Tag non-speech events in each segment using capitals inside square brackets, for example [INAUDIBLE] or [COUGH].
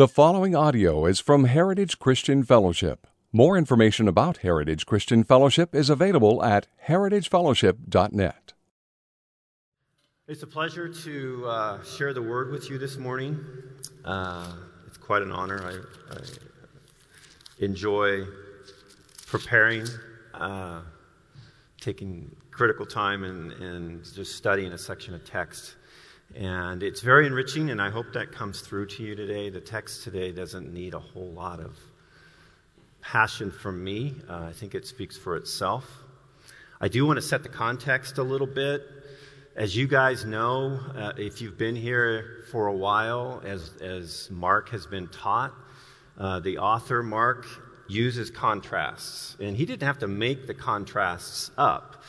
The following audio is from Heritage Christian Fellowship. More information about Heritage Christian Fellowship is available at heritagefellowship.net. It's a pleasure to uh, share the word with you this morning. Uh, it's quite an honor. I, I enjoy preparing, uh, taking critical time and, and just studying a section of text. And it's very enriching, and I hope that comes through to you today. The text today doesn't need a whole lot of passion from me, uh, I think it speaks for itself. I do want to set the context a little bit. As you guys know, uh, if you've been here for a while, as, as Mark has been taught, uh, the author, Mark, uses contrasts. And he didn't have to make the contrasts up.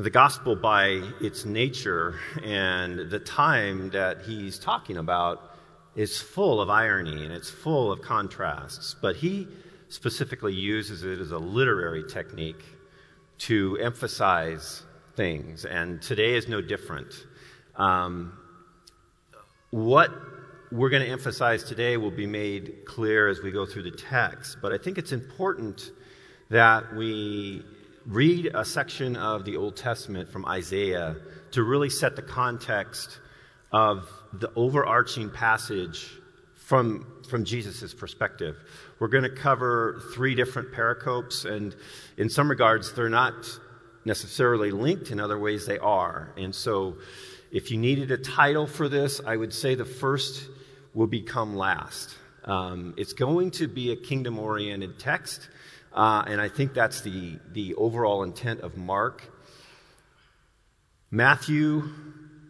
The gospel, by its nature and the time that he's talking about, is full of irony and it's full of contrasts. But he specifically uses it as a literary technique to emphasize things, and today is no different. Um, what we're going to emphasize today will be made clear as we go through the text, but I think it's important that we read a section of the Old Testament from Isaiah to really set the context of the overarching passage from, from Jesus' perspective. We're going to cover three different pericopes, and in some regards, they're not necessarily linked, in other ways, they are. And so, if you needed a title for this, I would say the first will become last. Um, it's going to be a kingdom oriented text. Uh, and I think that's the, the overall intent of Mark. Matthew,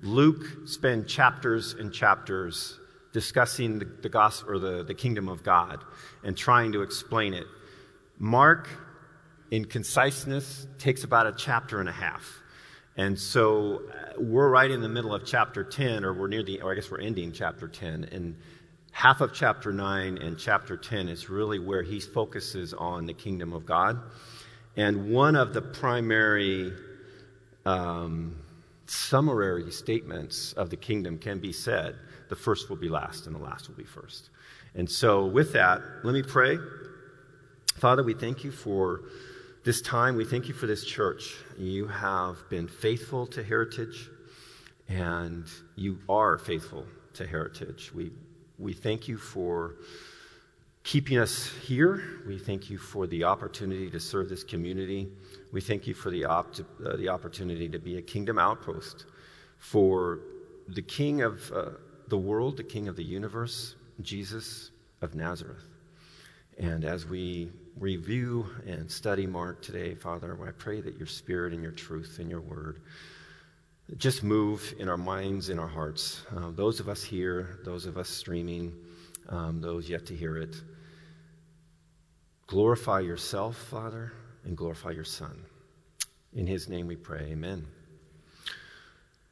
Luke spend chapters and chapters discussing the, the gospel or the, the kingdom of God and trying to explain it. Mark, in conciseness, takes about a chapter and a half. And so uh, we're right in the middle of chapter 10, or we're near the, or I guess we're ending chapter 10. And half of chapter 9 and chapter 10 is really where he focuses on the kingdom of God. And one of the primary um, summary statements of the kingdom can be said the first will be last, and the last will be first. And so, with that, let me pray. Father, we thank you for this time. We thank you for this church. You have been faithful to heritage, and you are faithful to heritage. We we thank you for keeping us here. We thank you for the opportunity to serve this community. We thank you for the, op- uh, the opportunity to be a kingdom outpost for the King of uh, the world, the King of the universe, Jesus of Nazareth. And as we review and study Mark today, Father, I pray that your spirit and your truth and your word just move in our minds, in our hearts. Uh, those of us here, those of us streaming, um, those yet to hear it. Glorify yourself, Father, and glorify your Son. In his name we pray. Amen.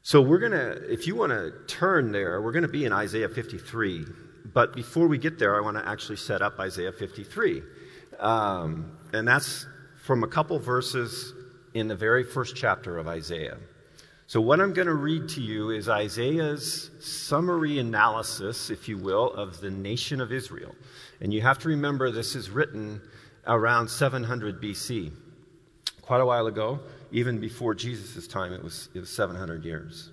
So we're going to, if you want to turn there, we're going to be in Isaiah 53. But before we get there, I want to actually set up Isaiah 53. Um, and that's from a couple verses in the very first chapter of Isaiah. So, what I'm going to read to you is Isaiah's summary analysis, if you will, of the nation of Israel. And you have to remember this is written around 700 BC. Quite a while ago, even before Jesus' time, it was, it was 700 years.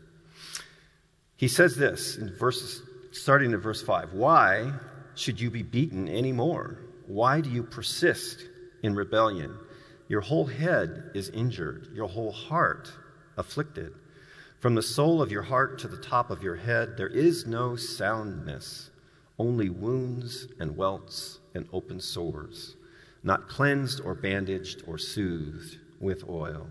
He says this in verses, starting in verse 5 Why should you be beaten anymore? Why do you persist in rebellion? Your whole head is injured, your whole heart afflicted. From the sole of your heart to the top of your head, there is no soundness, only wounds and welts and open sores, not cleansed or bandaged or soothed with oil.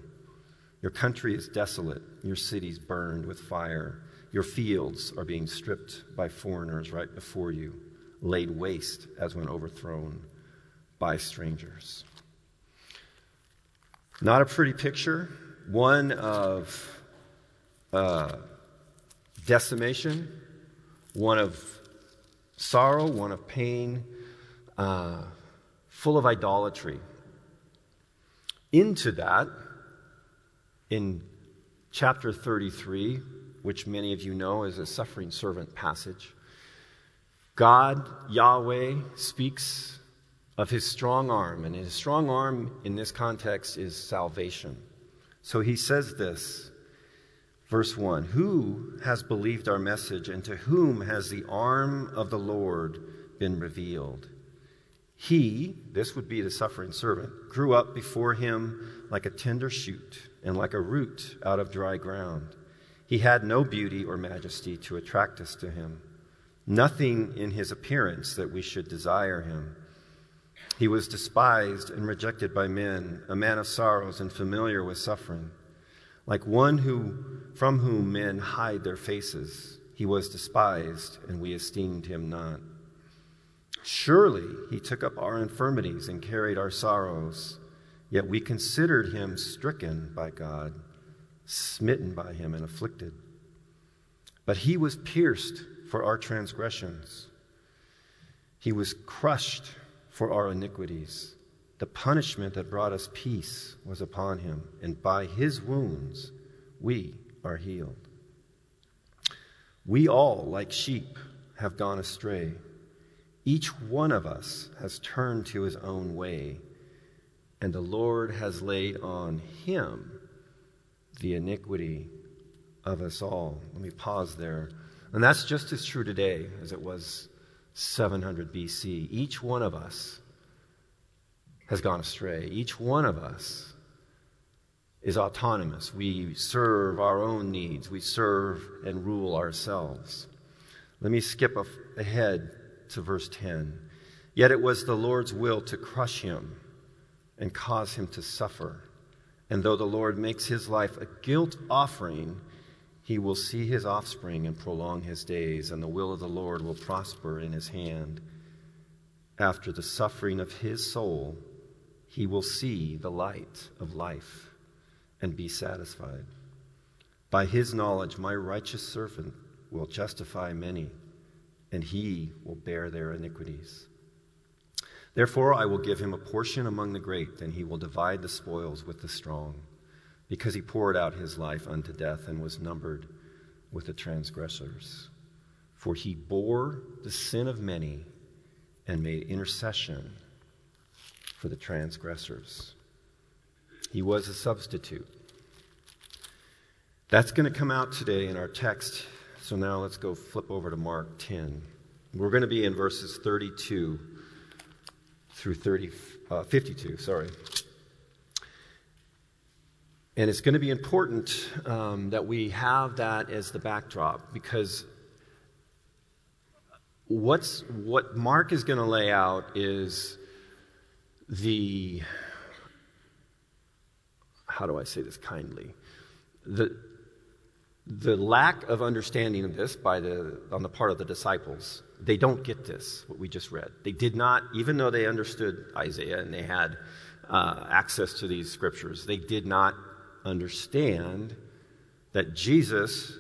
Your country is desolate, your cities burned with fire. Your fields are being stripped by foreigners right before you, laid waste as when overthrown by strangers. Not a pretty picture, one of uh, decimation, one of sorrow, one of pain, uh, full of idolatry. Into that, in chapter 33, which many of you know is a suffering servant passage, God, Yahweh, speaks of his strong arm, and his strong arm in this context is salvation. So he says this, verse 1 Who has believed our message, and to whom has the arm of the Lord been revealed? He, this would be the suffering servant, grew up before him like a tender shoot and like a root out of dry ground. He had no beauty or majesty to attract us to him, nothing in his appearance that we should desire him. He was despised and rejected by men, a man of sorrows and familiar with suffering. Like one who, from whom men hide their faces, he was despised, and we esteemed him not. Surely he took up our infirmities and carried our sorrows, yet we considered him stricken by God, smitten by him, and afflicted. But he was pierced for our transgressions, he was crushed for our iniquities. The punishment that brought us peace was upon him, and by his wounds we are healed. We all, like sheep, have gone astray. Each one of us has turned to his own way, and the Lord has laid on him the iniquity of us all. Let me pause there. And that's just as true today as it was 700 BC. Each one of us has gone astray. Each one of us is autonomous. We serve our own needs, we serve and rule ourselves. Let me skip ahead to verse 10. Yet it was the Lord's will to crush him and cause him to suffer. And though the Lord makes his life a guilt offering, he will see his offspring and prolong his days, and the will of the Lord will prosper in his hand. After the suffering of his soul, he will see the light of life and be satisfied. By his knowledge, my righteous servant will justify many and he will bear their iniquities. Therefore, I will give him a portion among the great, and he will divide the spoils with the strong, because he poured out his life unto death and was numbered with the transgressors. For he bore the sin of many and made intercession for the transgressors. He was a substitute. That's going to come out today in our text so now let's go flip over to Mark 10. We're going to be in verses 32 through 30, uh, 52, sorry. And it's going to be important um, that we have that as the backdrop because what's, what Mark is going to lay out is the, how do I say this kindly? The, the lack of understanding of this by the, on the part of the disciples, they don't get this, what we just read. They did not, even though they understood Isaiah and they had uh, access to these scriptures, they did not understand that Jesus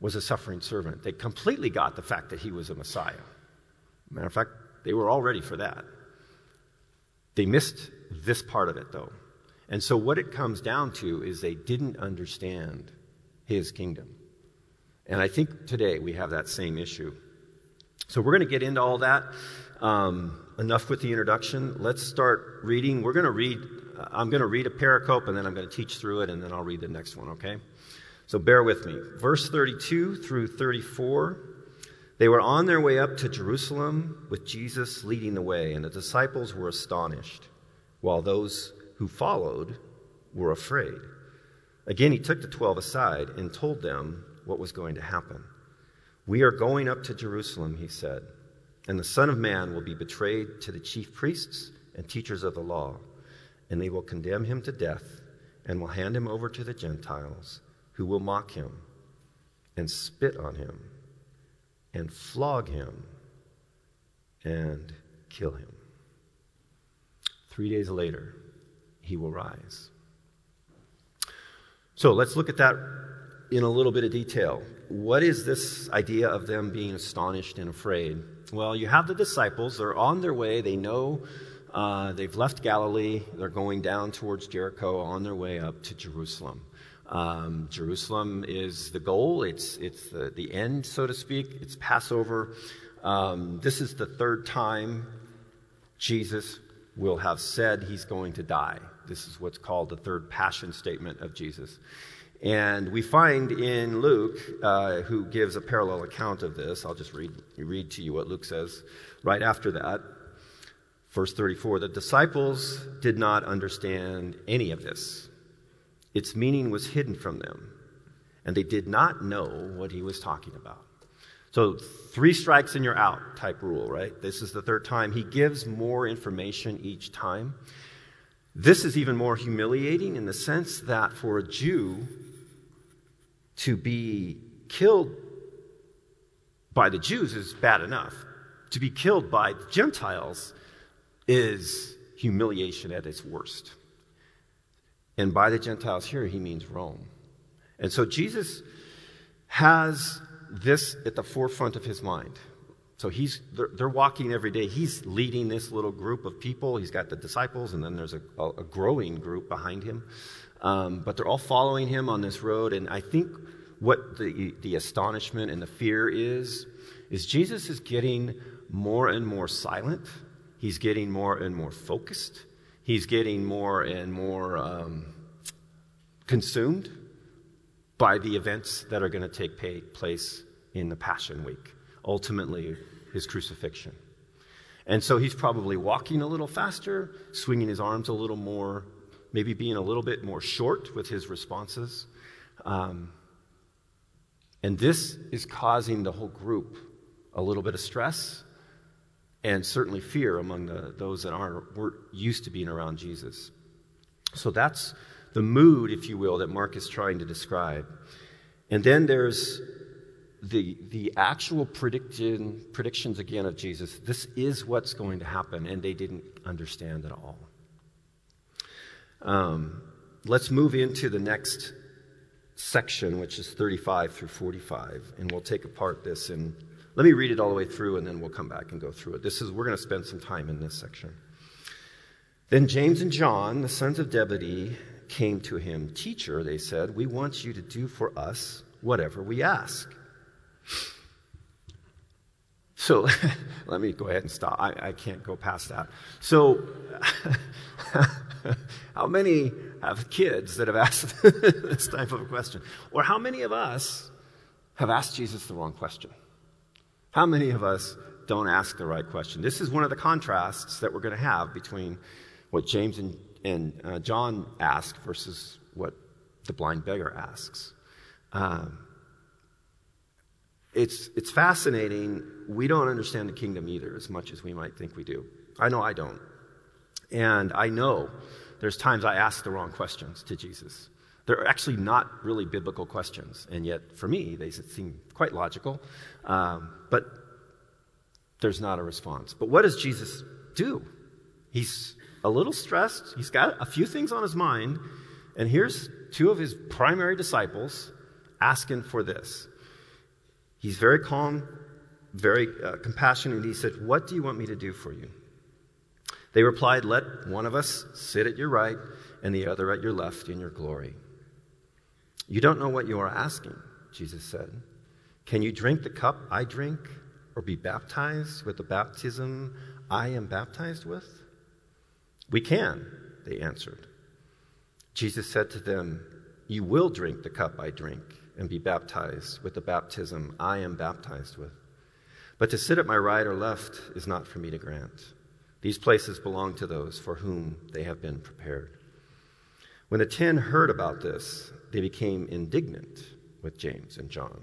was a suffering servant. They completely got the fact that he was a Messiah. Matter of fact, they were all ready for that. They missed this part of it, though. And so, what it comes down to is they didn't understand his kingdom. And I think today we have that same issue. So we're going to get into all that. Um, enough with the introduction. Let's start reading. We're going to read, I'm going to read a pericope and then I'm going to teach through it and then I'll read the next one, okay? So bear with me. Verse 32 through 34. They were on their way up to Jerusalem with Jesus leading the way, and the disciples were astonished, while those who followed were afraid. Again, he took the twelve aside and told them what was going to happen. We are going up to Jerusalem, he said, and the Son of Man will be betrayed to the chief priests and teachers of the law, and they will condemn him to death and will hand him over to the Gentiles, who will mock him and spit on him and flog him and kill him. Three days later, he will rise. So let's look at that in a little bit of detail. What is this idea of them being astonished and afraid? Well, you have the disciples, they're on their way, they know uh, they've left Galilee, they're going down towards Jericho on their way up to Jerusalem. Um, Jerusalem is the goal, it's, it's the, the end, so to speak, it's Passover. Um, this is the third time Jesus will have said he's going to die. This is what's called the third passion statement of Jesus. And we find in Luke, uh, who gives a parallel account of this, I'll just read, read to you what Luke says right after that. Verse 34 The disciples did not understand any of this, its meaning was hidden from them, and they did not know what he was talking about. So, three strikes and you're out type rule, right? This is the third time. He gives more information each time. This is even more humiliating in the sense that for a Jew, to be killed by the Jews is bad enough. To be killed by the Gentiles is humiliation at its worst. And by the Gentiles here, he means Rome. And so Jesus has this at the forefront of his mind. So he's, they're, they're, walking every day. He's leading this little group of people. He's got the disciples, and then there's a, a growing group behind him. Um, but they're all following him on this road. And I think what the, the astonishment and the fear is, is Jesus is getting more and more silent. He's getting more and more focused. He's getting more and more um, consumed by the events that are going to take place in the Passion Week, ultimately, his crucifixion. And so he's probably walking a little faster, swinging his arms a little more, maybe being a little bit more short with his responses. Um, and this is causing the whole group a little bit of stress and certainly fear among the, those that aren't were used to being around Jesus. So that's the mood, if you will, that Mark is trying to describe. And then there's the, the actual prediction, predictions again of Jesus. This is what's going to happen, and they didn't understand at all. Um, let's move into the next section, which is 35 through 45, and we'll take apart this and let me read it all the way through, and then we'll come back and go through it. This is we're going to spend some time in this section. Then James and John, the sons of Zebedee, came to him. Teacher, they said, we want you to do for us whatever we ask. So [LAUGHS] let me go ahead and stop. I, I can't go past that. So, [LAUGHS] how many have kids that have asked [LAUGHS] this type of question? Or how many of us have asked Jesus the wrong question? How many of us don't ask the right question? This is one of the contrasts that we're going to have between what James and, and uh, John ask versus what the blind beggar asks. Um, it's, it's fascinating. We don't understand the kingdom either as much as we might think we do. I know I don't. And I know there's times I ask the wrong questions to Jesus. They're actually not really biblical questions, and yet for me, they seem quite logical. Um, but there's not a response. But what does Jesus do? He's a little stressed. He's got a few things on his mind, and here's two of his primary disciples asking for this. He's very calm, very uh, compassionate, he said, What do you want me to do for you? They replied, Let one of us sit at your right and the other at your left in your glory. You don't know what you are asking, Jesus said. Can you drink the cup I drink or be baptized with the baptism I am baptized with? We can, they answered. Jesus said to them, You will drink the cup I drink and be baptized with the baptism I am baptized with. But to sit at my right or left is not for me to grant. These places belong to those for whom they have been prepared. When the ten heard about this, they became indignant with James and John.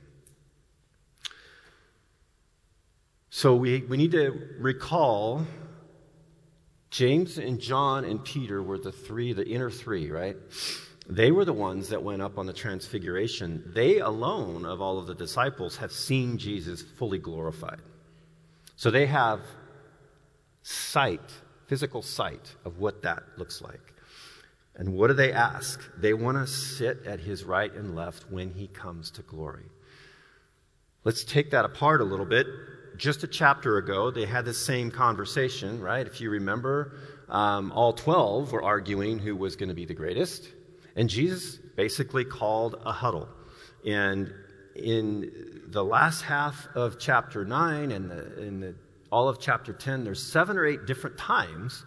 So we, we need to recall James and John and Peter were the three, the inner three, right? They were the ones that went up on the transfiguration. They alone, of all of the disciples, have seen Jesus fully glorified. So they have sight, physical sight of what that looks like. And what do they ask? They want to sit at his right and left when he comes to glory. Let's take that apart a little bit. Just a chapter ago, they had the same conversation, right? If you remember, um, all 12 were arguing who was going to be the greatest. And Jesus basically called a huddle. And in the last half of chapter 9 and the, in the, all of chapter 10, there's seven or eight different times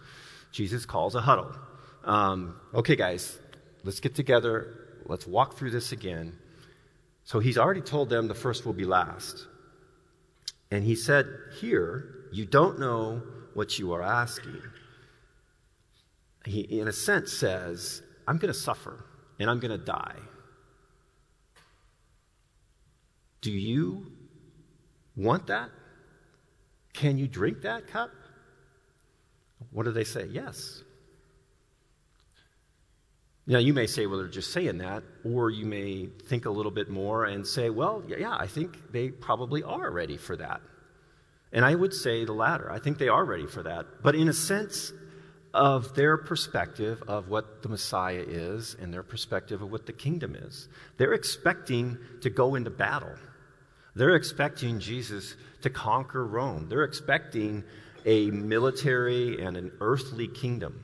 Jesus calls a huddle. Um, okay, guys, let's get together. Let's walk through this again. So he's already told them the first will be last. And he said, Here, you don't know what you are asking. He, in a sense, says, I'm going to suffer and I'm going to die. Do you want that? Can you drink that cup? What do they say? Yes. Now, you may say, well, they're just saying that, or you may think a little bit more and say, well, yeah, I think they probably are ready for that. And I would say the latter. I think they are ready for that. But in a sense of their perspective of what the Messiah is and their perspective of what the kingdom is, they're expecting to go into battle. They're expecting Jesus to conquer Rome. They're expecting a military and an earthly kingdom.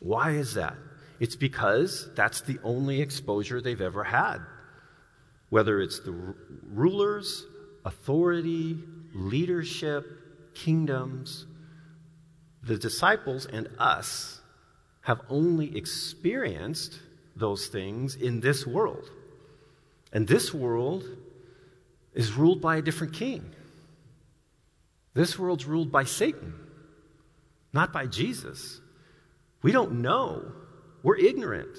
Why is that? It's because that's the only exposure they've ever had. Whether it's the r- rulers, authority, leadership, kingdoms, the disciples and us have only experienced those things in this world. And this world is ruled by a different king. This world's ruled by Satan, not by Jesus. We don't know we're ignorant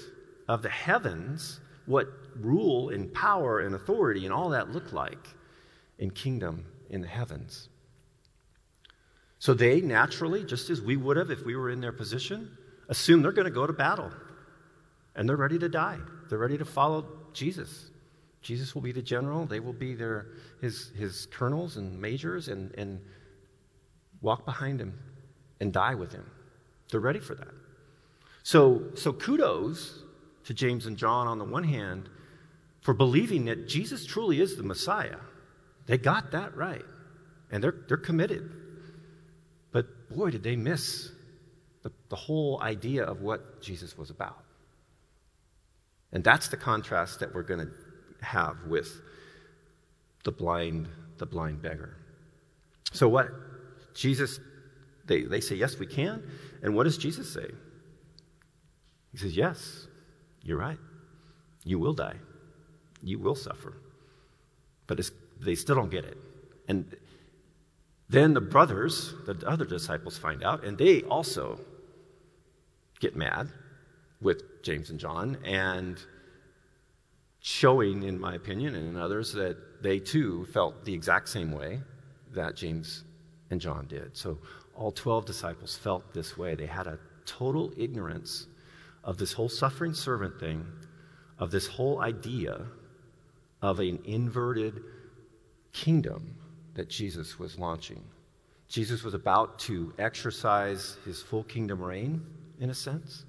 of the heavens, what rule and power and authority and all that look like in kingdom in the heavens. So they naturally, just as we would have if we were in their position, assume they're going to go to battle and they're ready to die. They're ready to follow Jesus. Jesus will be the general, they will be their, his, his colonels and majors and, and walk behind him and die with him. They're ready for that. So, so kudos to James and John on the one hand for believing that Jesus truly is the Messiah. They got that right. And they're, they're committed. But boy, did they miss the, the whole idea of what Jesus was about. And that's the contrast that we're going to have with the blind, the blind beggar. So what? Jesus, they, they say, yes, we can. And what does Jesus say? He says, Yes, you're right. You will die. You will suffer. But they still don't get it. And then the brothers, the other disciples, find out, and they also get mad with James and John, and showing, in my opinion, and in others, that they too felt the exact same way that James and John did. So all 12 disciples felt this way. They had a total ignorance of this whole suffering servant thing, of this whole idea of an inverted kingdom that Jesus was launching. Jesus was about to exercise his full kingdom reign, in a sense.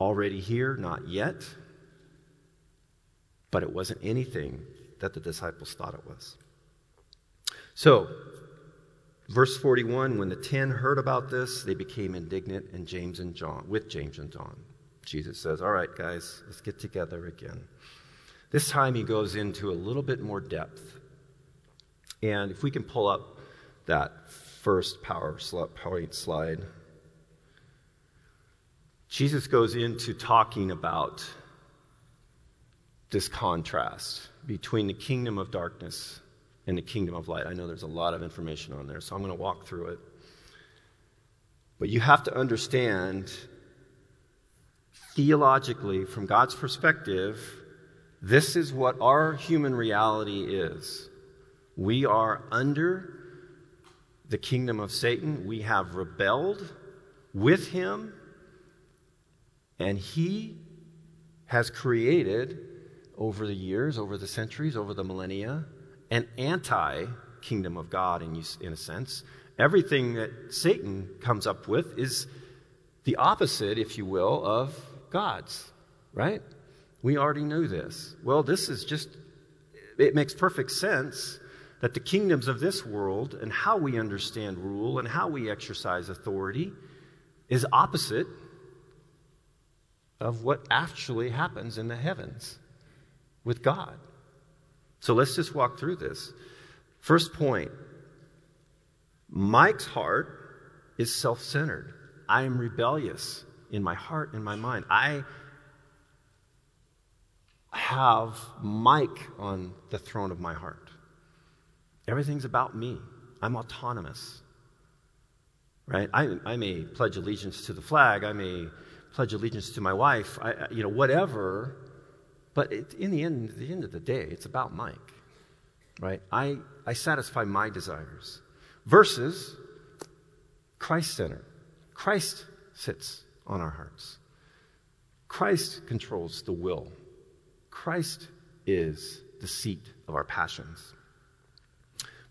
Already here, not yet. But it wasn't anything that the disciples thought it was. So, Verse 41 When the ten heard about this, they became indignant and James and John, with James and John. Jesus says, All right, guys, let's get together again. This time he goes into a little bit more depth. And if we can pull up that first PowerPoint slide, Jesus goes into talking about this contrast between the kingdom of darkness in the kingdom of light. I know there's a lot of information on there, so I'm going to walk through it. But you have to understand theologically, from God's perspective, this is what our human reality is. We are under the kingdom of Satan. We have rebelled with him, and he has created over the years, over the centuries, over the millennia, an anti kingdom of God in, in a sense. Everything that Satan comes up with is the opposite, if you will, of God's, right? We already knew this. Well, this is just, it makes perfect sense that the kingdoms of this world and how we understand rule and how we exercise authority is opposite of what actually happens in the heavens with God. So let's just walk through this. First point Mike's heart is self centered. I am rebellious in my heart and my mind. I have Mike on the throne of my heart. Everything's about me. I'm autonomous. Right? I, I may pledge allegiance to the flag. I may pledge allegiance to my wife. I, you know, whatever. But it, in the end, the end of the day, it's about Mike. Right? I, I satisfy my desires. Versus Christ centered. Christ sits on our hearts. Christ controls the will. Christ is the seat of our passions.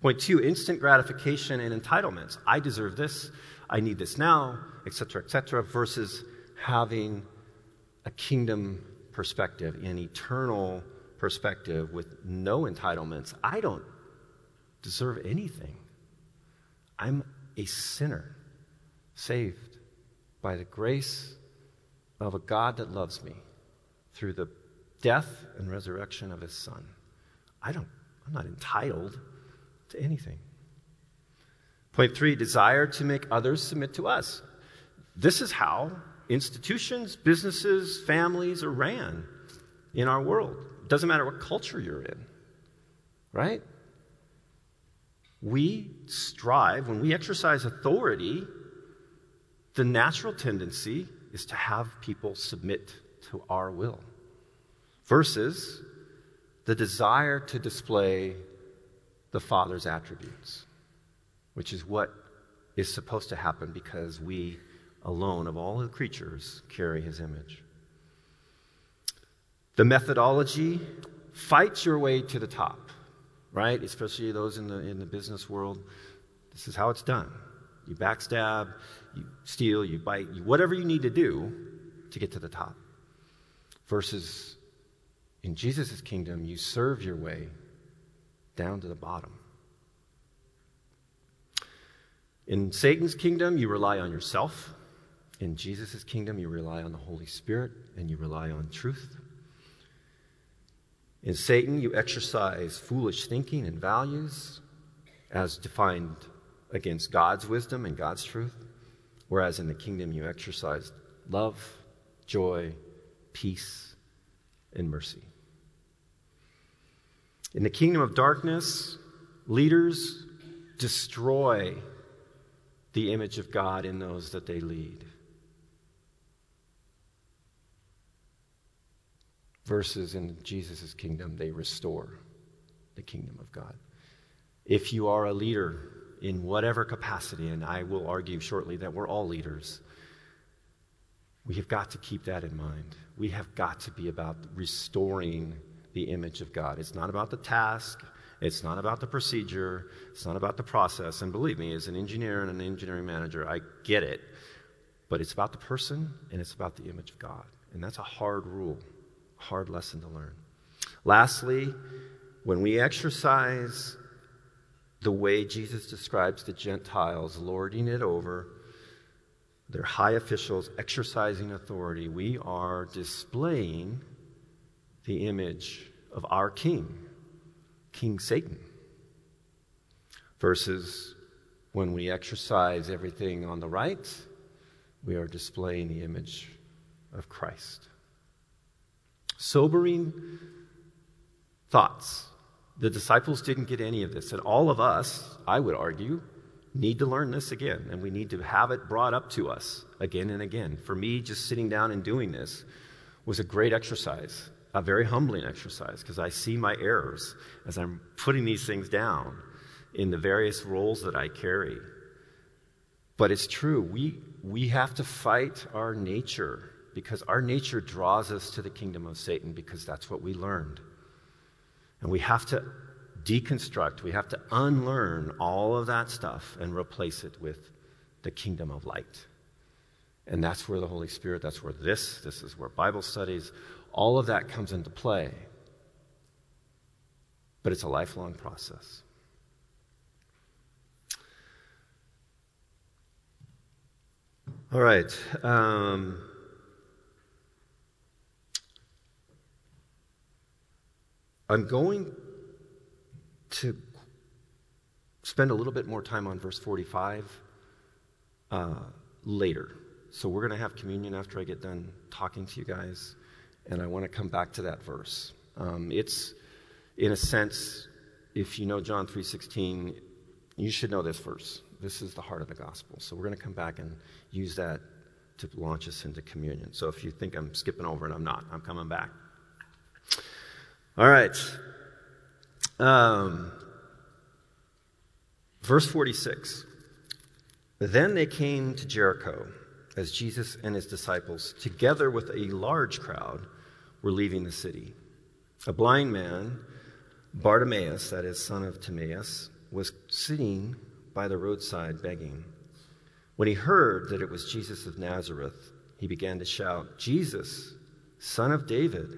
Point two instant gratification and entitlements. I deserve this, I need this now, etc., etc., versus having a kingdom perspective, an eternal perspective with no entitlements. I don't deserve anything. I'm a sinner, saved by the grace of a God that loves me through the death and resurrection of his son. I don't, I'm not entitled to anything. Point three desire to make others submit to us. This is how institutions, businesses, families are ran in our world. It doesn't matter what culture you're in, right? We strive, when we exercise authority, the natural tendency is to have people submit to our will versus the desire to display the Father's attributes, which is what is supposed to happen because we alone, of all the creatures, carry his image. The methodology fights your way to the top, right? Especially those in the, in the business world. This is how it's done. You backstab, you steal, you bite, you, whatever you need to do to get to the top. Versus in Jesus' kingdom, you serve your way down to the bottom. In Satan's kingdom, you rely on yourself. In Jesus' kingdom, you rely on the Holy Spirit and you rely on truth. In Satan, you exercise foolish thinking and values as defined against God's wisdom and God's truth, whereas in the kingdom, you exercise love, joy, peace, and mercy. In the kingdom of darkness, leaders destroy the image of God in those that they lead. Versus in Jesus' kingdom, they restore the kingdom of God. If you are a leader in whatever capacity, and I will argue shortly that we're all leaders, we have got to keep that in mind. We have got to be about restoring the image of God. It's not about the task, it's not about the procedure, it's not about the process. And believe me, as an engineer and an engineering manager, I get it. But it's about the person and it's about the image of God. And that's a hard rule, hard lesson to learn. Lastly, when we exercise the way Jesus describes the Gentiles lording it over, their high officials exercising authority, we are displaying the image of our king, King Satan. Versus when we exercise everything on the right, we are displaying the image of Christ. Sobering thoughts. The disciples didn't get any of this. And all of us, I would argue, need to learn this again. And we need to have it brought up to us again and again. For me, just sitting down and doing this was a great exercise a very humbling exercise because I see my errors as I'm putting these things down in the various roles that I carry. But it's true, we, we have to fight our nature because our nature draws us to the kingdom of Satan because that's what we learned. And we have to deconstruct, we have to unlearn all of that stuff and replace it with the kingdom of light. And that's where the Holy Spirit, that's where this, this is where Bible studies, all of that comes into play. But it's a lifelong process. All right. Um, I'm going to spend a little bit more time on verse 45 uh, later. So we're going to have communion after I get done talking to you guys, and I want to come back to that verse. Um, it's, in a sense, if you know John 3:16, you should know this verse. This is the heart of the gospel. So we're going to come back and use that to launch us into communion. So if you think I'm skipping over and I'm not, I'm coming back. All right. Um, verse 46. Then they came to Jericho as Jesus and his disciples, together with a large crowd, were leaving the city. A blind man, Bartimaeus, that is, son of Timaeus, was sitting by the roadside begging. When he heard that it was Jesus of Nazareth, he began to shout, Jesus, son of David,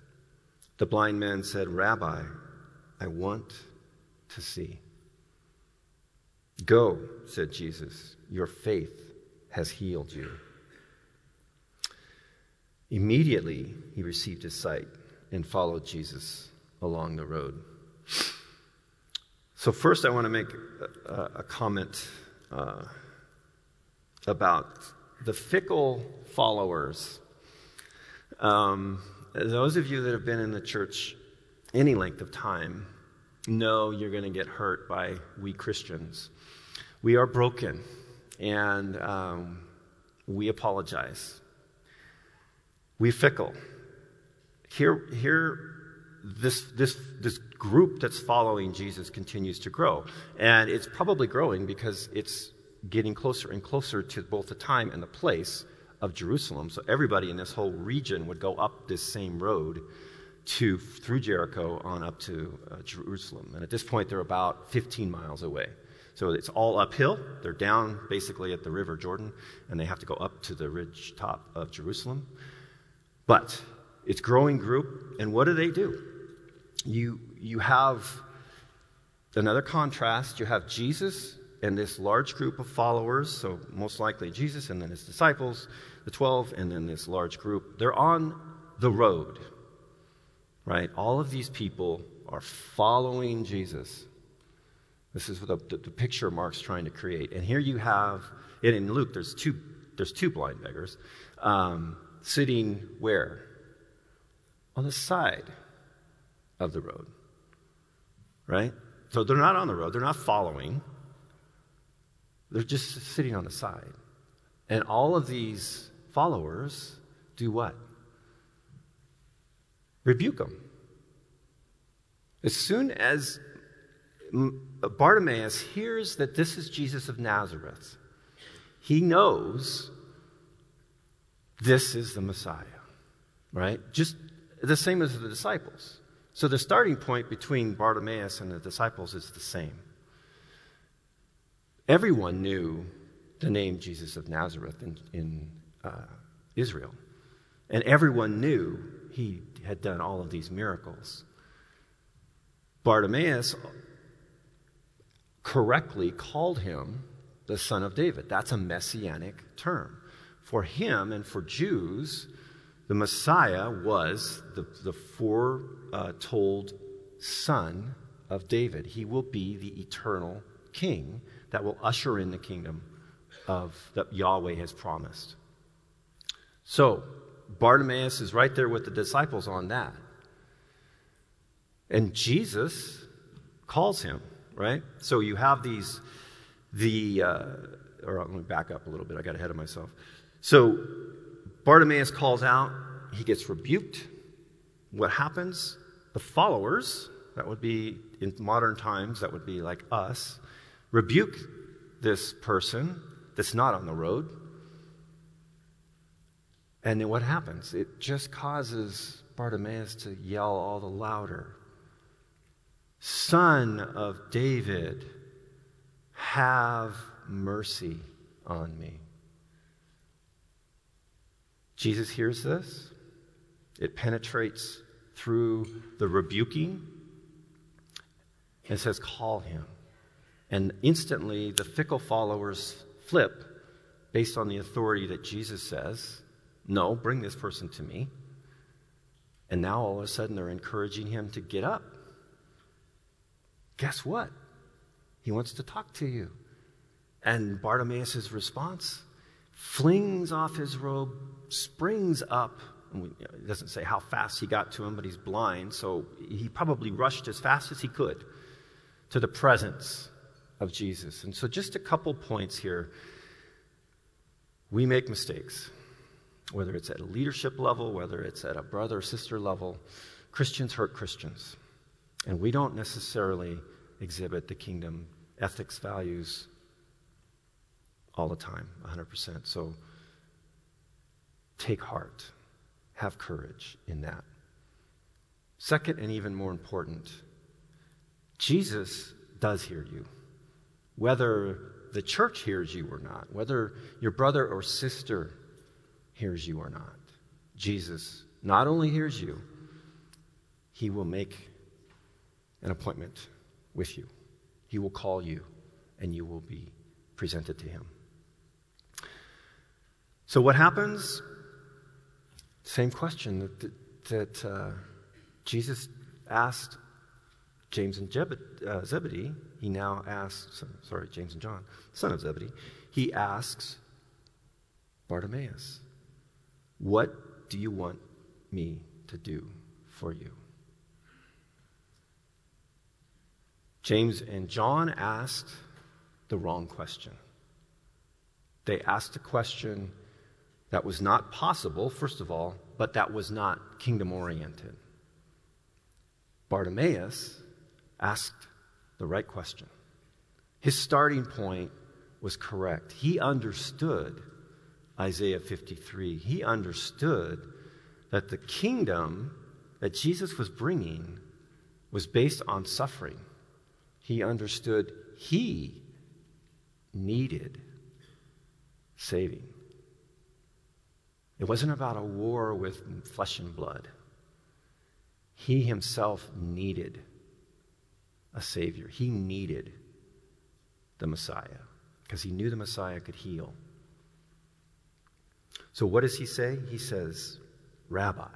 The blind man said, Rabbi, I want to see. Go, said Jesus, your faith has healed you. Immediately, he received his sight and followed Jesus along the road. So, first, I want to make a, a comment uh, about the fickle followers. Um, those of you that have been in the church any length of time know you're going to get hurt by we Christians. We are broken, and um, we apologize. We fickle. Here, here this, this, this group that's following Jesus continues to grow. And it's probably growing because it's getting closer and closer to both the time and the place of Jerusalem. So everybody in this whole region would go up this same road to through Jericho on up to uh, Jerusalem. And at this point, they're about 15 miles away. So it's all uphill. They're down basically at the River Jordan, and they have to go up to the ridge top of Jerusalem. But it's growing group, and what do they do? you, you have another contrast. You have Jesus and this large group of followers, so most likely Jesus and then his disciples, the 12, and then this large group. They're on the road, right? All of these people are following Jesus. This is the, the, the picture Mark's trying to create. And here you have, and in Luke, there's two, there's two blind beggars um, sitting where? On the side of the road. Right? So they're not on the road, they're not following, they're just sitting on the side. And all of these followers do what? Rebuke them. As soon as Bartimaeus hears that this is Jesus of Nazareth, he knows this is the Messiah, right? Just the same as the disciples. So the starting point between Bartimaeus and the disciples is the same. Everyone knew the name Jesus of Nazareth in, in uh, Israel, and everyone knew he had done all of these miracles. Bartimaeus correctly called him the son of David. That's a messianic term. For him and for Jews, the Messiah was the, the foretold son of David. He will be the eternal king that will usher in the kingdom of that Yahweh has promised. So, Bartimaeus is right there with the disciples on that. And Jesus calls him, right? So you have these, the, uh, or let me back up a little bit. I got ahead of myself. So Bartimaeus calls out, he gets rebuked. What happens? The followers, that would be in modern times, that would be like us, rebuke this person that's not on the road. And then what happens? It just causes Bartimaeus to yell all the louder Son of David, have mercy on me. Jesus hears this. It penetrates through the rebuking and says, Call him. And instantly, the fickle followers flip based on the authority that Jesus says, No, bring this person to me. And now all of a sudden, they're encouraging him to get up. Guess what? He wants to talk to you. And Bartimaeus' response flings off his robe, springs up. It doesn't say how fast he got to him, but he's blind, so he probably rushed as fast as he could to the presence of Jesus. And so, just a couple points here. We make mistakes, whether it's at a leadership level, whether it's at a brother or sister level. Christians hurt Christians. And we don't necessarily exhibit the kingdom ethics, values all the time, 100%. So take heart, have courage in that. Second, and even more important, Jesus does hear you. Whether the church hears you or not, whether your brother or sister hears you or not, Jesus not only hears you, he will make an appointment with you. He will call you, and you will be presented to him. So, what happens? Same question that, that, uh, Jesus asked James and uh, Zebedee, he now asks, sorry, James and John, son of Zebedee, he asks Bartimaeus, What do you want me to do for you? James and John asked the wrong question. They asked a question that was not possible, first of all, but that was not kingdom oriented. Bartimaeus asked the right question. His starting point was correct. He understood Isaiah 53. He understood that the kingdom that Jesus was bringing was based on suffering. He understood he needed saving. It wasn't about a war with flesh and blood. He himself needed a Savior. He needed the Messiah because he knew the Messiah could heal. So, what does he say? He says, Rabbi,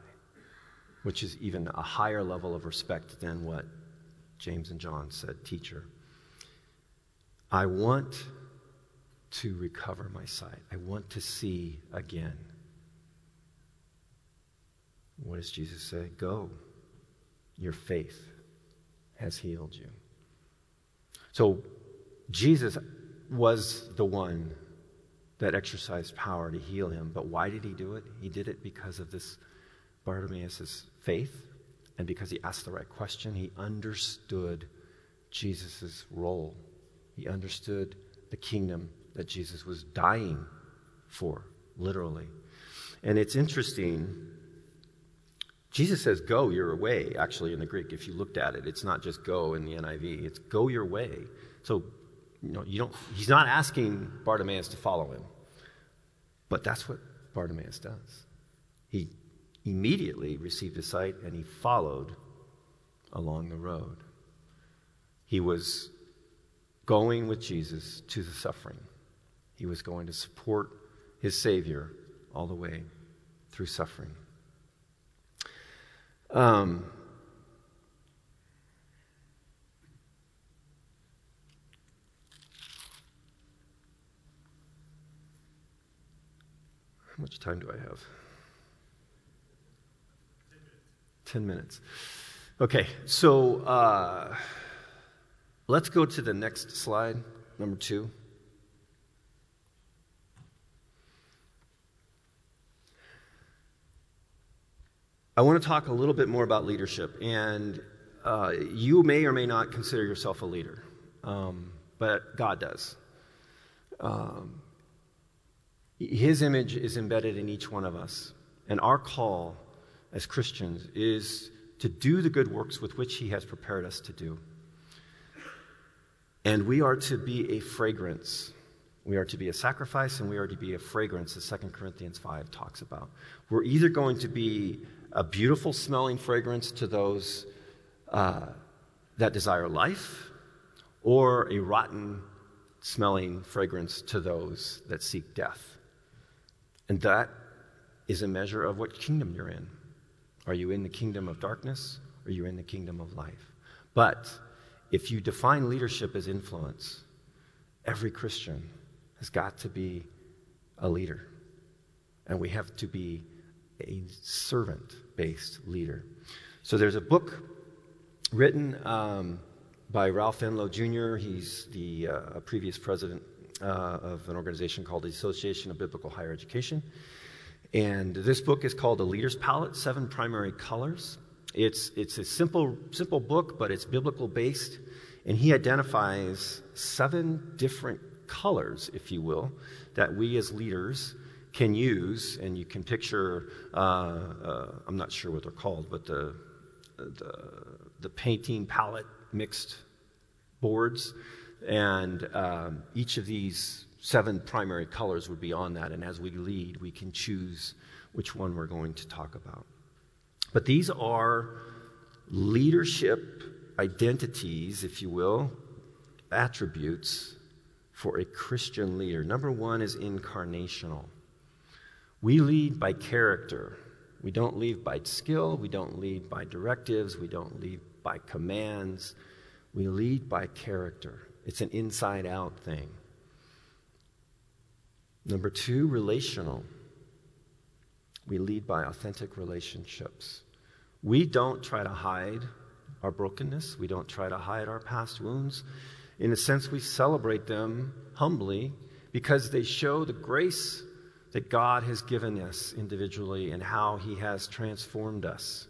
which is even a higher level of respect than what James and John said, Teacher. I want to recover my sight. I want to see again. What does Jesus say? Go. Your faith has healed you. So Jesus was the one that exercised power to heal him. But why did he do it? He did it because of this Bartimaeus' faith and because he asked the right question. He understood Jesus' role, he understood the kingdom that Jesus was dying for, literally. And it's interesting Jesus says, Go your way, actually, in the Greek, if you looked at it. It's not just go in the NIV, it's go your way. So, you know, you don't, he's not asking Bartimaeus to follow him. But that's what Bartimaeus does. He immediately received his sight and he followed along the road. He was going with Jesus to the suffering, he was going to support his Savior all the way through suffering. Um, how much time do I have? Ten minutes. Okay, so uh, Let's go to the next slide, number two. I want to talk a little bit more about leadership. And uh, you may or may not consider yourself a leader, um, but God does. Um, his image is embedded in each one of us. And our call as Christians is to do the good works with which He has prepared us to do. And we are to be a fragrance. We are to be a sacrifice and we are to be a fragrance, as 2 Corinthians 5 talks about. We're either going to be a beautiful smelling fragrance to those uh, that desire life, or a rotten smelling fragrance to those that seek death. And that is a measure of what kingdom you're in. Are you in the kingdom of darkness or are you in the kingdom of life? But if you define leadership as influence, every Christian has got to be a leader. And we have to be a servant based leader. So there's a book written um, by Ralph Enlow Jr., he's the uh, previous president uh, of an organization called the Association of Biblical Higher Education. And this book is called The Leader's Palette Seven Primary Colors. It's, it's a simple, simple book, but it's biblical based. And he identifies seven different colors, if you will, that we as leaders can use. And you can picture, uh, uh, I'm not sure what they're called, but the, the, the painting palette mixed boards. And um, each of these seven primary colors would be on that. And as we lead, we can choose which one we're going to talk about. But these are leadership identities, if you will, attributes for a Christian leader. Number one is incarnational. We lead by character. We don't lead by skill. We don't lead by directives. We don't lead by commands. We lead by character. It's an inside out thing. Number two, relational. We lead by authentic relationships. We don't try to hide our brokenness, we don't try to hide our past wounds. In a sense, we celebrate them humbly because they show the grace that God has given us individually and how He has transformed us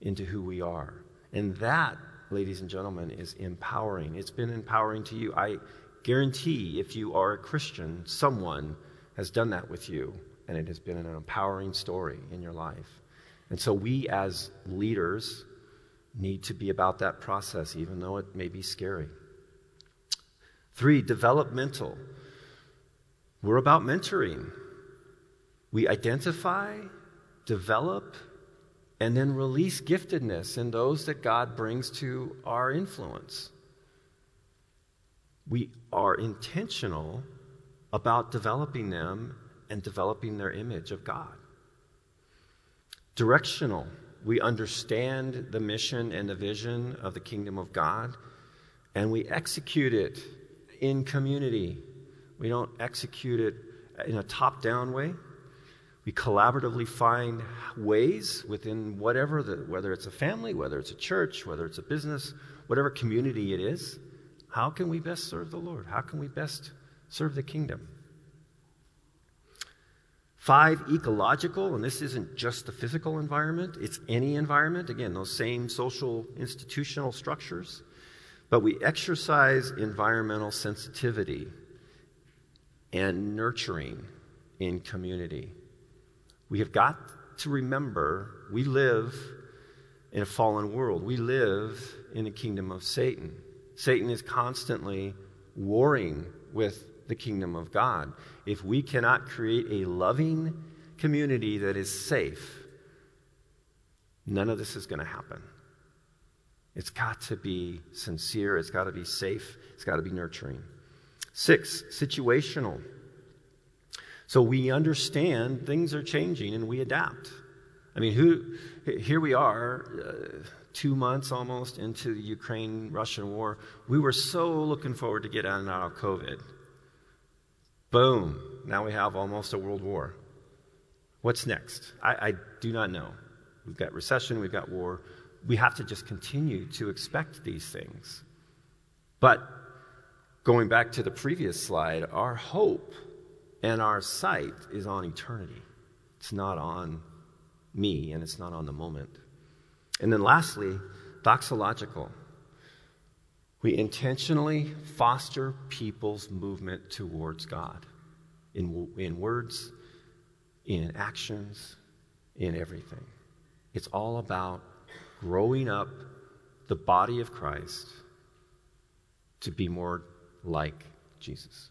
into who we are. And that, ladies and gentlemen, is empowering. It's been empowering to you. I guarantee if you are a Christian, someone has done that with you, and it has been an empowering story in your life. And so we, as leaders, need to be about that process, even though it may be scary. Three, developmental. We're about mentoring. We identify, develop, and then release giftedness in those that God brings to our influence. We are intentional about developing them and developing their image of God. Directional, we understand the mission and the vision of the kingdom of God, and we execute it in community. We don't execute it in a top down way. We collaboratively find ways within whatever, the, whether it's a family, whether it's a church, whether it's a business, whatever community it is, how can we best serve the Lord? How can we best serve the kingdom. Five, ecological, and this isn't just the physical environment, it's any environment. Again, those same social institutional structures. But we exercise environmental sensitivity and nurturing in community. We have got to remember we live in a fallen world, we live in a kingdom of Satan. Satan is constantly warring with the kingdom of God. If we cannot create a loving community that is safe, none of this is going to happen. It's got to be sincere, it's got to be safe, it's got to be nurturing. Six, situational. So we understand things are changing and we adapt. I mean, who, here we are, uh, two months almost into the Ukraine Russian war. We were so looking forward to get out and out of COVID. Boom. Now we have almost a world war. What's next? I, I do not know. We've got recession, we've got war. We have to just continue to expect these things. But going back to the previous slide, our hope and our sight is on eternity. It's not on me and it's not on the moment. And then lastly, doxological. We intentionally foster people's movement towards God in, in words, in actions, in everything. It's all about growing up the body of Christ to be more like Jesus.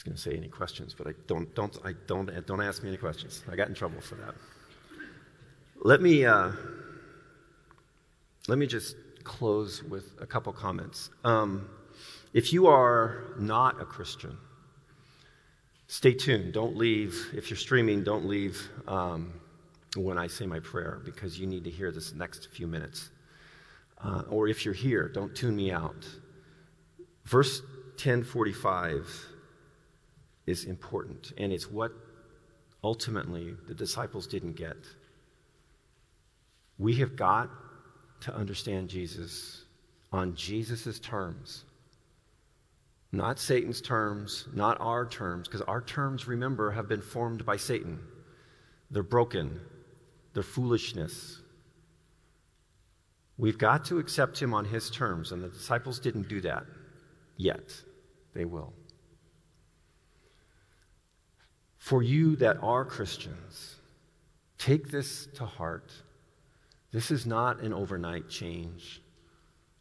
Was going to say any questions, but I don't, don't, I don't, don't ask me any questions. I got in trouble for that. Let me, uh, let me just close with a couple comments. Um, if you are not a Christian, stay tuned. Don't leave. If you're streaming, don't leave um, when I say my prayer because you need to hear this next few minutes. Uh, or if you're here, don't tune me out. Verse 1045 is important, and it's what ultimately the disciples didn't get. We have got to understand Jesus on Jesus' terms. Not Satan's terms, not our terms, because our terms, remember, have been formed by Satan. They're broken, they're foolishness. We've got to accept him on his terms, and the disciples didn't do that yet. They will. For you that are Christians, take this to heart. This is not an overnight change,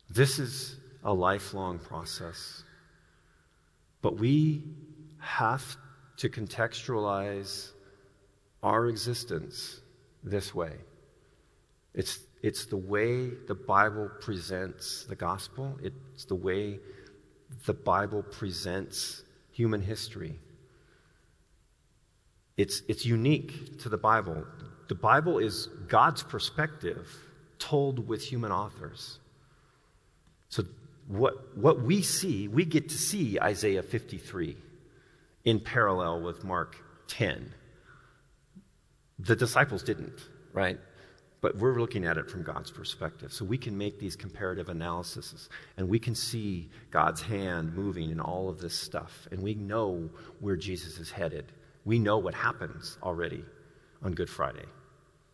this is a lifelong process. But we have to contextualize our existence this way. It's, it's the way the Bible presents the gospel, it's the way the Bible presents human history. It's, it's unique to the Bible. The Bible is God's perspective told with human authors. So what, what we see, we get to see Isaiah 53 in parallel with Mark 10. The disciples didn't, right? But we're looking at it from God's perspective. So we can make these comparative analyses and we can see God's hand moving in all of this stuff. And we know where Jesus is headed. We know what happens already on Good Friday,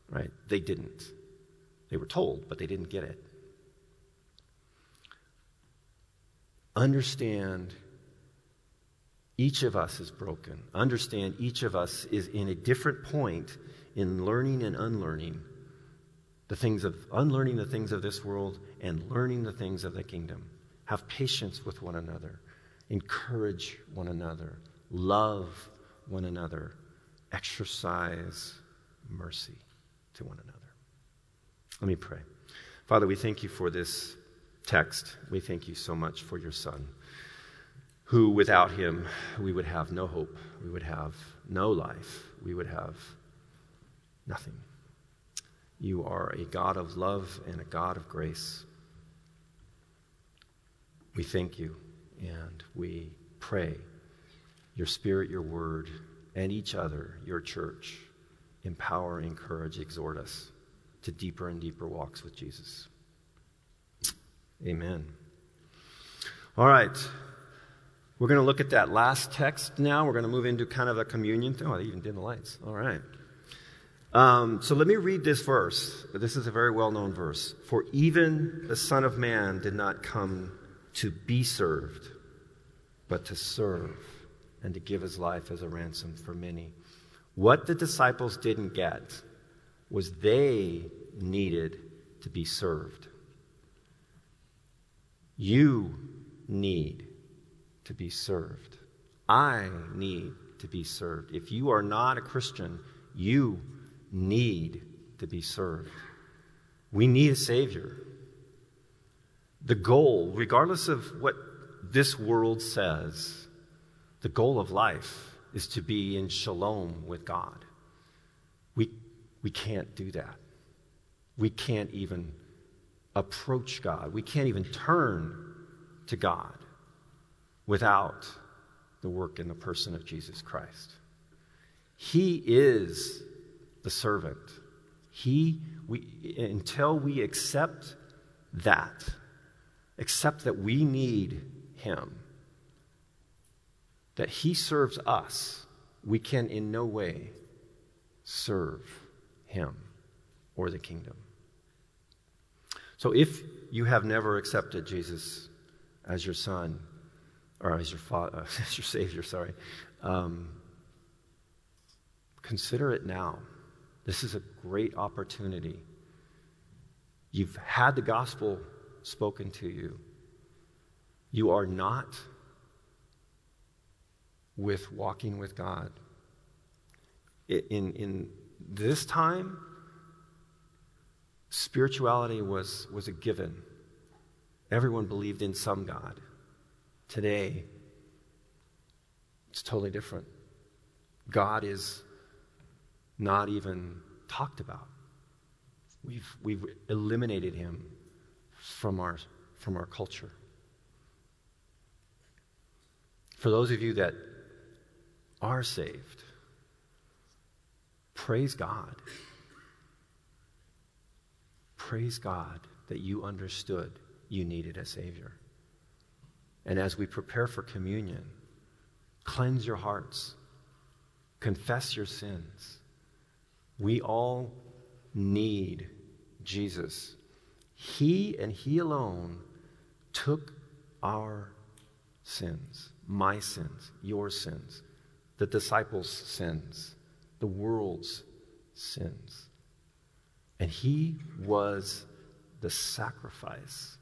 right? They didn't. They were told, but they didn't get it. Understand each of us is broken. Understand each of us is in a different point in learning and unlearning the things of unlearning the things of this world and learning the things of the kingdom. Have patience with one another. Encourage one another. Love one another. Exercise mercy to one another. Let me pray. Father, we thank you for this text, we thank you so much for your Son, who without him we would have no hope, we would have no life, we would have nothing. You are a God of love and a God of grace. We thank you and we pray your Spirit, your word, and each other, your church, empower, encourage, exhort us to deeper and deeper walks with Jesus. Amen. All right. We're going to look at that last text now. We're going to move into kind of a communion thing. Oh, they even dim the lights. All right. Um, so let me read this verse. This is a very well known verse. For even the Son of Man did not come to be served, but to serve and to give his life as a ransom for many. What the disciples didn't get was they needed to be served. You need to be served. I need to be served. If you are not a Christian, you need to be served. We need a Savior. The goal, regardless of what this world says, the goal of life is to be in shalom with God. We, we can't do that. We can't even approach God. We can't even turn to God without the work in the person of Jesus Christ. He is the servant. He, we, until we accept that, accept that we need him, that he serves us, we can in no way serve him or the kingdom. So if you have never accepted Jesus as your son, or as your father, [LAUGHS] as your savior, sorry, um, consider it now. This is a great opportunity. You've had the gospel spoken to you. You are not with walking with God. In, in this time, spirituality was, was a given. Everyone believed in some God. Today, it's totally different. God is not even talked about. We've, we've eliminated him from our, from our culture. For those of you that are saved, praise God. Praise God that you understood you needed a Savior. And as we prepare for communion, cleanse your hearts, confess your sins. We all need Jesus. He and He alone took our sins, my sins, your sins, the disciples' sins, the world's sins. And He was the sacrifice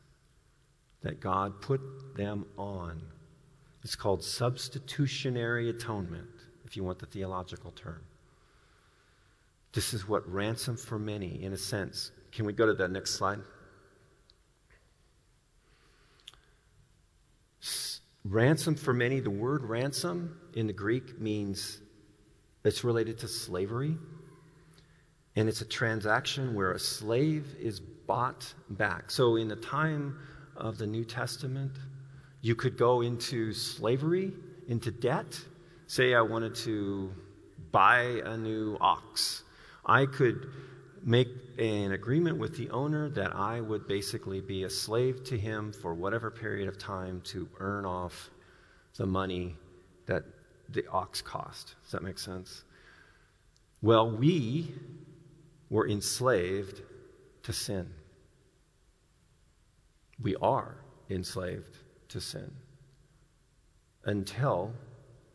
that God put them on. It's called substitutionary atonement, if you want the theological term. This is what ransom for many, in a sense. Can we go to the next slide? Ransom for many, the word ransom in the Greek means it's related to slavery. And it's a transaction where a slave is bought back. So in the time of the New Testament, you could go into slavery, into debt. Say I wanted to buy a new ox. I could make an agreement with the owner that I would basically be a slave to him for whatever period of time to earn off the money that the ox cost. Does that make sense? Well, we were enslaved to sin. We are enslaved to sin until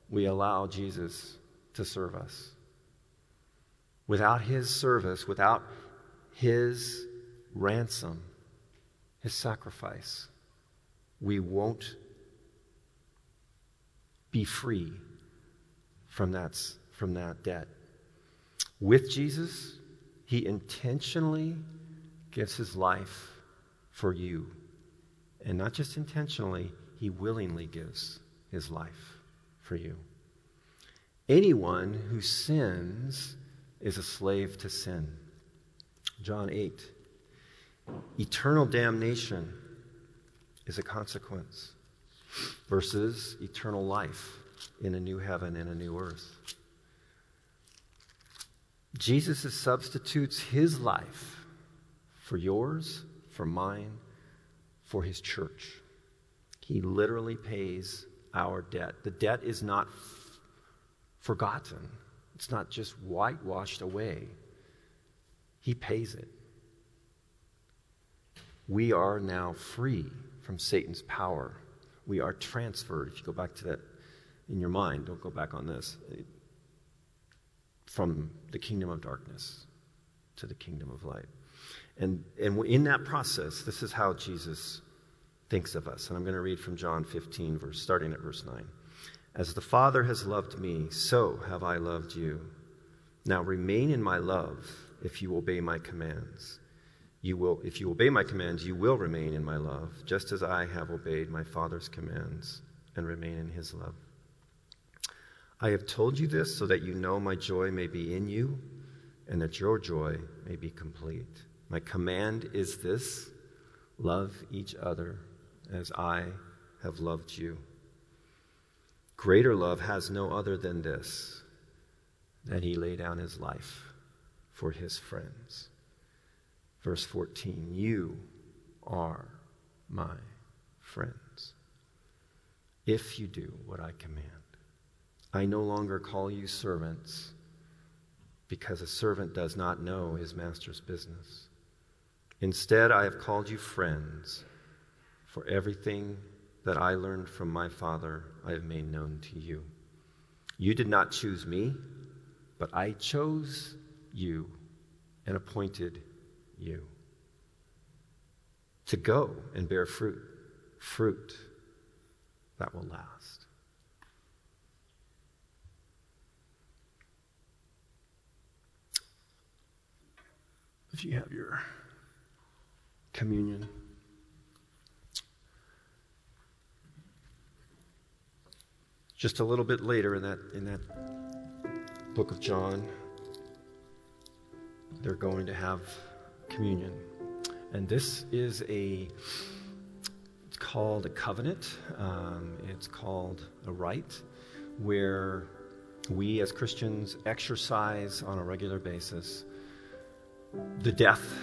we allow Jesus to serve us. Without his service, without his ransom, his sacrifice, we won't be free from that, from that debt. With Jesus, he intentionally gives his life for you. And not just intentionally, he willingly gives his life for you. Anyone who sins is a slave to sin. John 8. Eternal damnation is a consequence versus eternal life in a new heaven and a new earth. Jesus substitutes his life for yours, for mine, for his church. He literally pays our debt. The debt is not forgotten, it's not just whitewashed away. He pays it. We are now free from Satan's power. We are transferred. If you go back to that in your mind, don't go back on this. From the kingdom of darkness to the kingdom of light. And, and in that process, this is how Jesus thinks of us. And I'm going to read from John 15, verse, starting at verse 9. As the Father has loved me, so have I loved you. Now remain in my love if you obey my commands. You will, if you obey my commands, you will remain in my love, just as I have obeyed my Father's commands and remain in his love. I have told you this so that you know my joy may be in you and that your joy may be complete. My command is this love each other as I have loved you. Greater love has no other than this that he lay down his life for his friends. Verse 14 You are my friends. If you do what I command, I no longer call you servants because a servant does not know his master's business. Instead, I have called you friends, for everything that I learned from my Father I have made known to you. You did not choose me, but I chose you and appointed you to go and bear fruit, fruit that will last. If you have your communion, just a little bit later in that in that book of John, they're going to have communion. And this is a, it's called a covenant. Um, it's called a rite where we as Christians exercise on a regular basis the death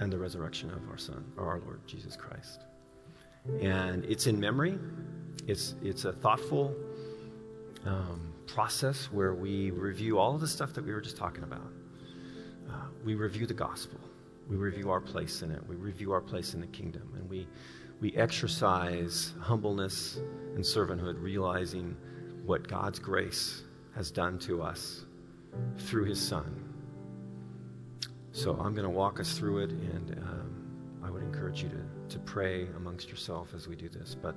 and the resurrection of our Son, our Lord Jesus Christ. And it's in memory. It's, it's a thoughtful um, process where we review all of the stuff that we were just talking about. Uh, we review the gospel. We review our place in it. We review our place in the kingdom. And we, we exercise humbleness and servanthood, realizing what God's grace has done to us through his Son. So I'm going to walk us through it, and um, I would encourage you to, to pray amongst yourself as we do this. But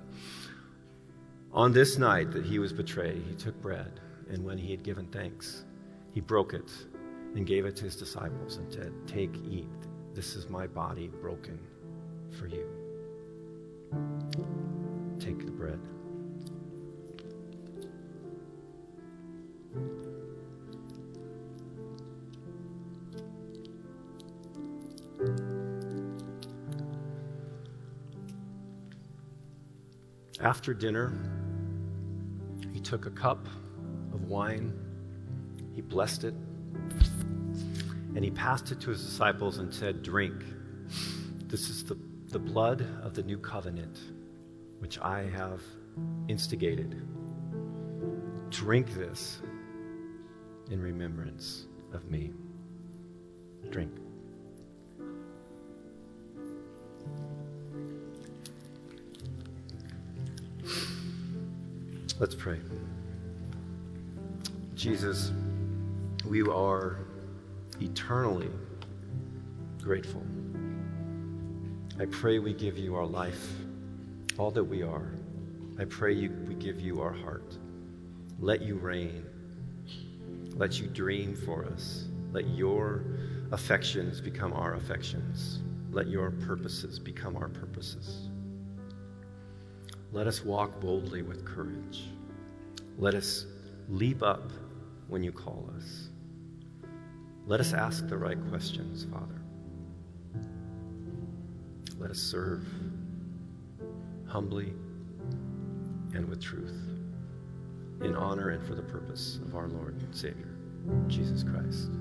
on this night that he was betrayed, he took bread, and when he had given thanks, he broke it and gave it to his disciples and said, Take, eat. This is my body broken for you. Take the bread. After dinner, took a cup of wine, he blessed it, and he passed it to his disciples and said, Drink. This is the, the blood of the new covenant, which I have instigated. Drink this in remembrance of me. Drink. Let's pray. Jesus, we are eternally grateful. I pray we give you our life, all that we are. I pray you, we give you our heart. Let you reign. Let you dream for us. Let your affections become our affections. Let your purposes become our purposes. Let us walk boldly with courage. Let us leap up when you call us. Let us ask the right questions, Father. Let us serve humbly and with truth, in honor and for the purpose of our Lord and Savior, Jesus Christ.